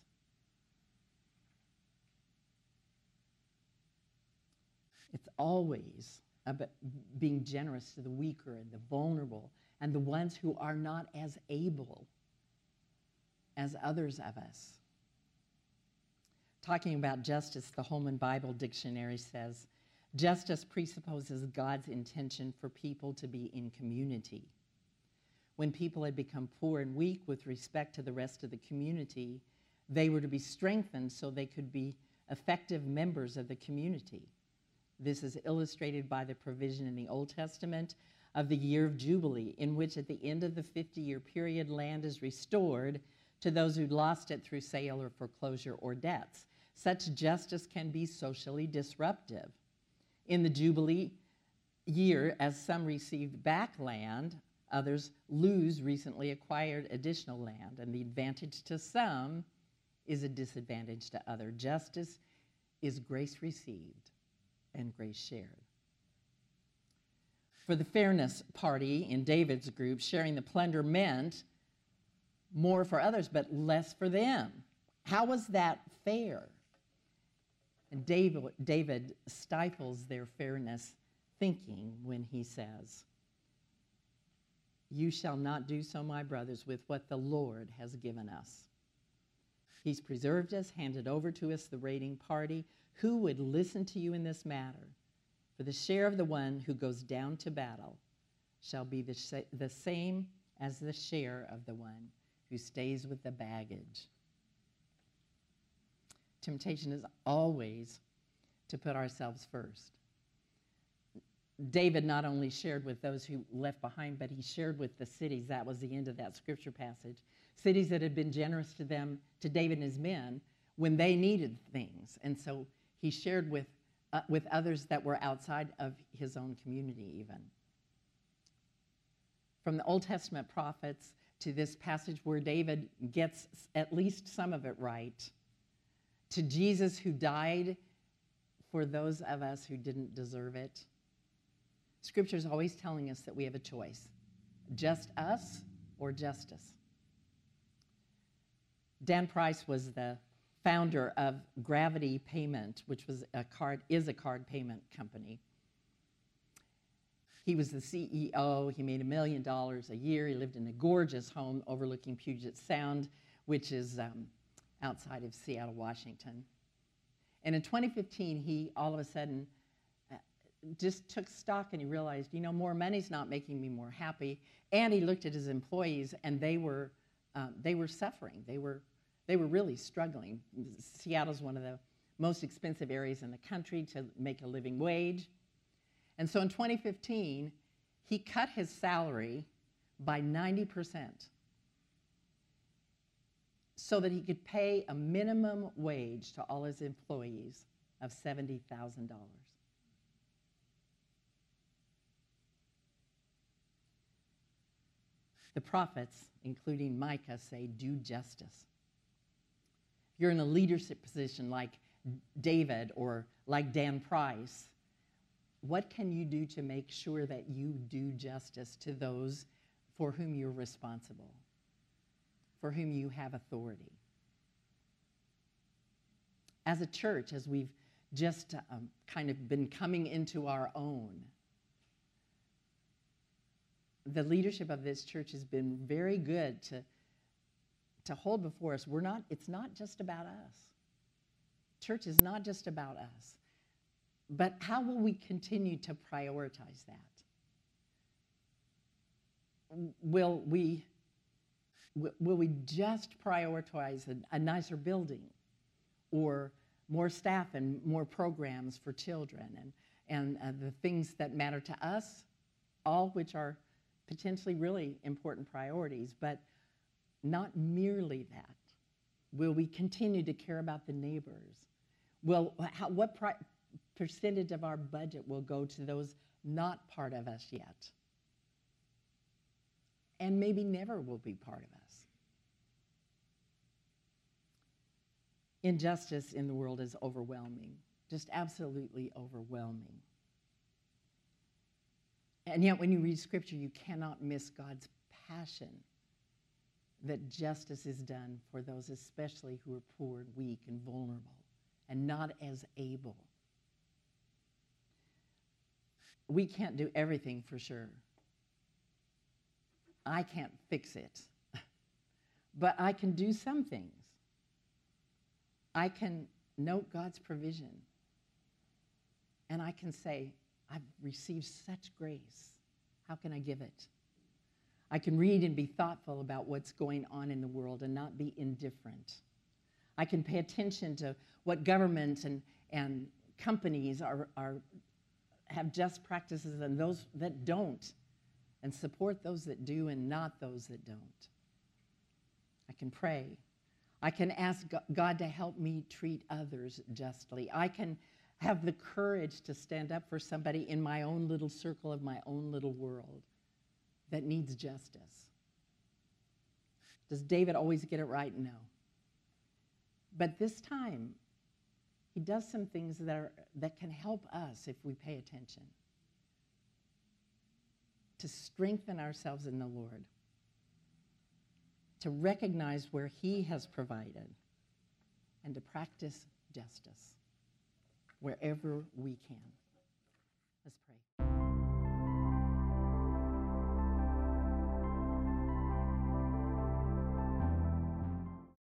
It's always about being generous to the weaker and the vulnerable and the ones who are not as able as others of us. Talking about justice, the Holman Bible Dictionary says justice presupposes God's intention for people to be in community. When people had become poor and weak with respect to the rest of the community, they were to be strengthened so they could be effective members of the community. This is illustrated by the provision in the Old Testament of the year of Jubilee, in which at the end of the 50 year period, land is restored to those who'd lost it through sale or foreclosure or debts. Such justice can be socially disruptive. In the Jubilee year, as some received back land, others lose recently acquired additional land, and the advantage to some is a disadvantage to other. Justice is grace received and grace shared. For the Fairness Party in David's group, sharing the plunder meant more for others, but less for them. How was that fair? And David, David stifles their fairness thinking when he says, You shall not do so, my brothers, with what the Lord has given us. He's preserved us, handed over to us the raiding party. Who would listen to you in this matter? For the share of the one who goes down to battle shall be the, the same as the share of the one who stays with the baggage. Temptation is always to put ourselves first. David not only shared with those who left behind, but he shared with the cities. That was the end of that scripture passage. Cities that had been generous to them, to David and his men, when they needed things. And so he shared with, uh, with others that were outside of his own community, even. From the Old Testament prophets to this passage where David gets at least some of it right, to Jesus who died for those of us who didn't deserve it. Scripture is always telling us that we have a choice just us or justice. Dan Price was the founder of Gravity Payment, which was a card, is a card payment company. He was the CEO. He made a million dollars a year. He lived in a gorgeous home overlooking Puget Sound, which is um, outside of Seattle, Washington. And in 2015, he all of a sudden uh, just took stock and he realized, you know, more money's not making me more happy. And he looked at his employees, and they were um, they were suffering. They were they were really struggling. Seattle's one of the most expensive areas in the country to make a living wage. And so in 2015, he cut his salary by 90% so that he could pay a minimum wage to all his employees of $70,000. The prophets, including Micah, say, Do justice. If you're in a leadership position like David or like Dan Price, what can you do to make sure that you do justice to those for whom you're responsible, for whom you have authority? As a church, as we've just um, kind of been coming into our own, the leadership of this church has been very good to, to hold before us. We're not, it's not just about us. Church is not just about us. But how will we continue to prioritize that? Will we, will we just prioritize a, a nicer building or more staff and more programs for children and, and uh, the things that matter to us, all which are potentially really important priorities, but not merely that. Will we continue to care about the neighbors? Will, how, what percentage of our budget will go to those not part of us yet? And maybe never will be part of us. Injustice in the world is overwhelming, just absolutely overwhelming. And yet, when you read scripture, you cannot miss God's passion that justice is done for those, especially who are poor and weak and vulnerable and not as able. We can't do everything for sure. I can't fix it, but I can do some things. I can note God's provision, and I can say, I've received such grace. How can I give it? I can read and be thoughtful about what's going on in the world and not be indifferent. I can pay attention to what government and, and companies are, are, have just practices and those that don't, and support those that do and not those that don't. I can pray. I can ask God to help me treat others justly. I can have the courage to stand up for somebody in my own little circle of my own little world that needs justice. Does David always get it right? No. But this time, he does some things that, are, that can help us if we pay attention to strengthen ourselves in the Lord, to recognize where he has provided, and to practice justice wherever we can.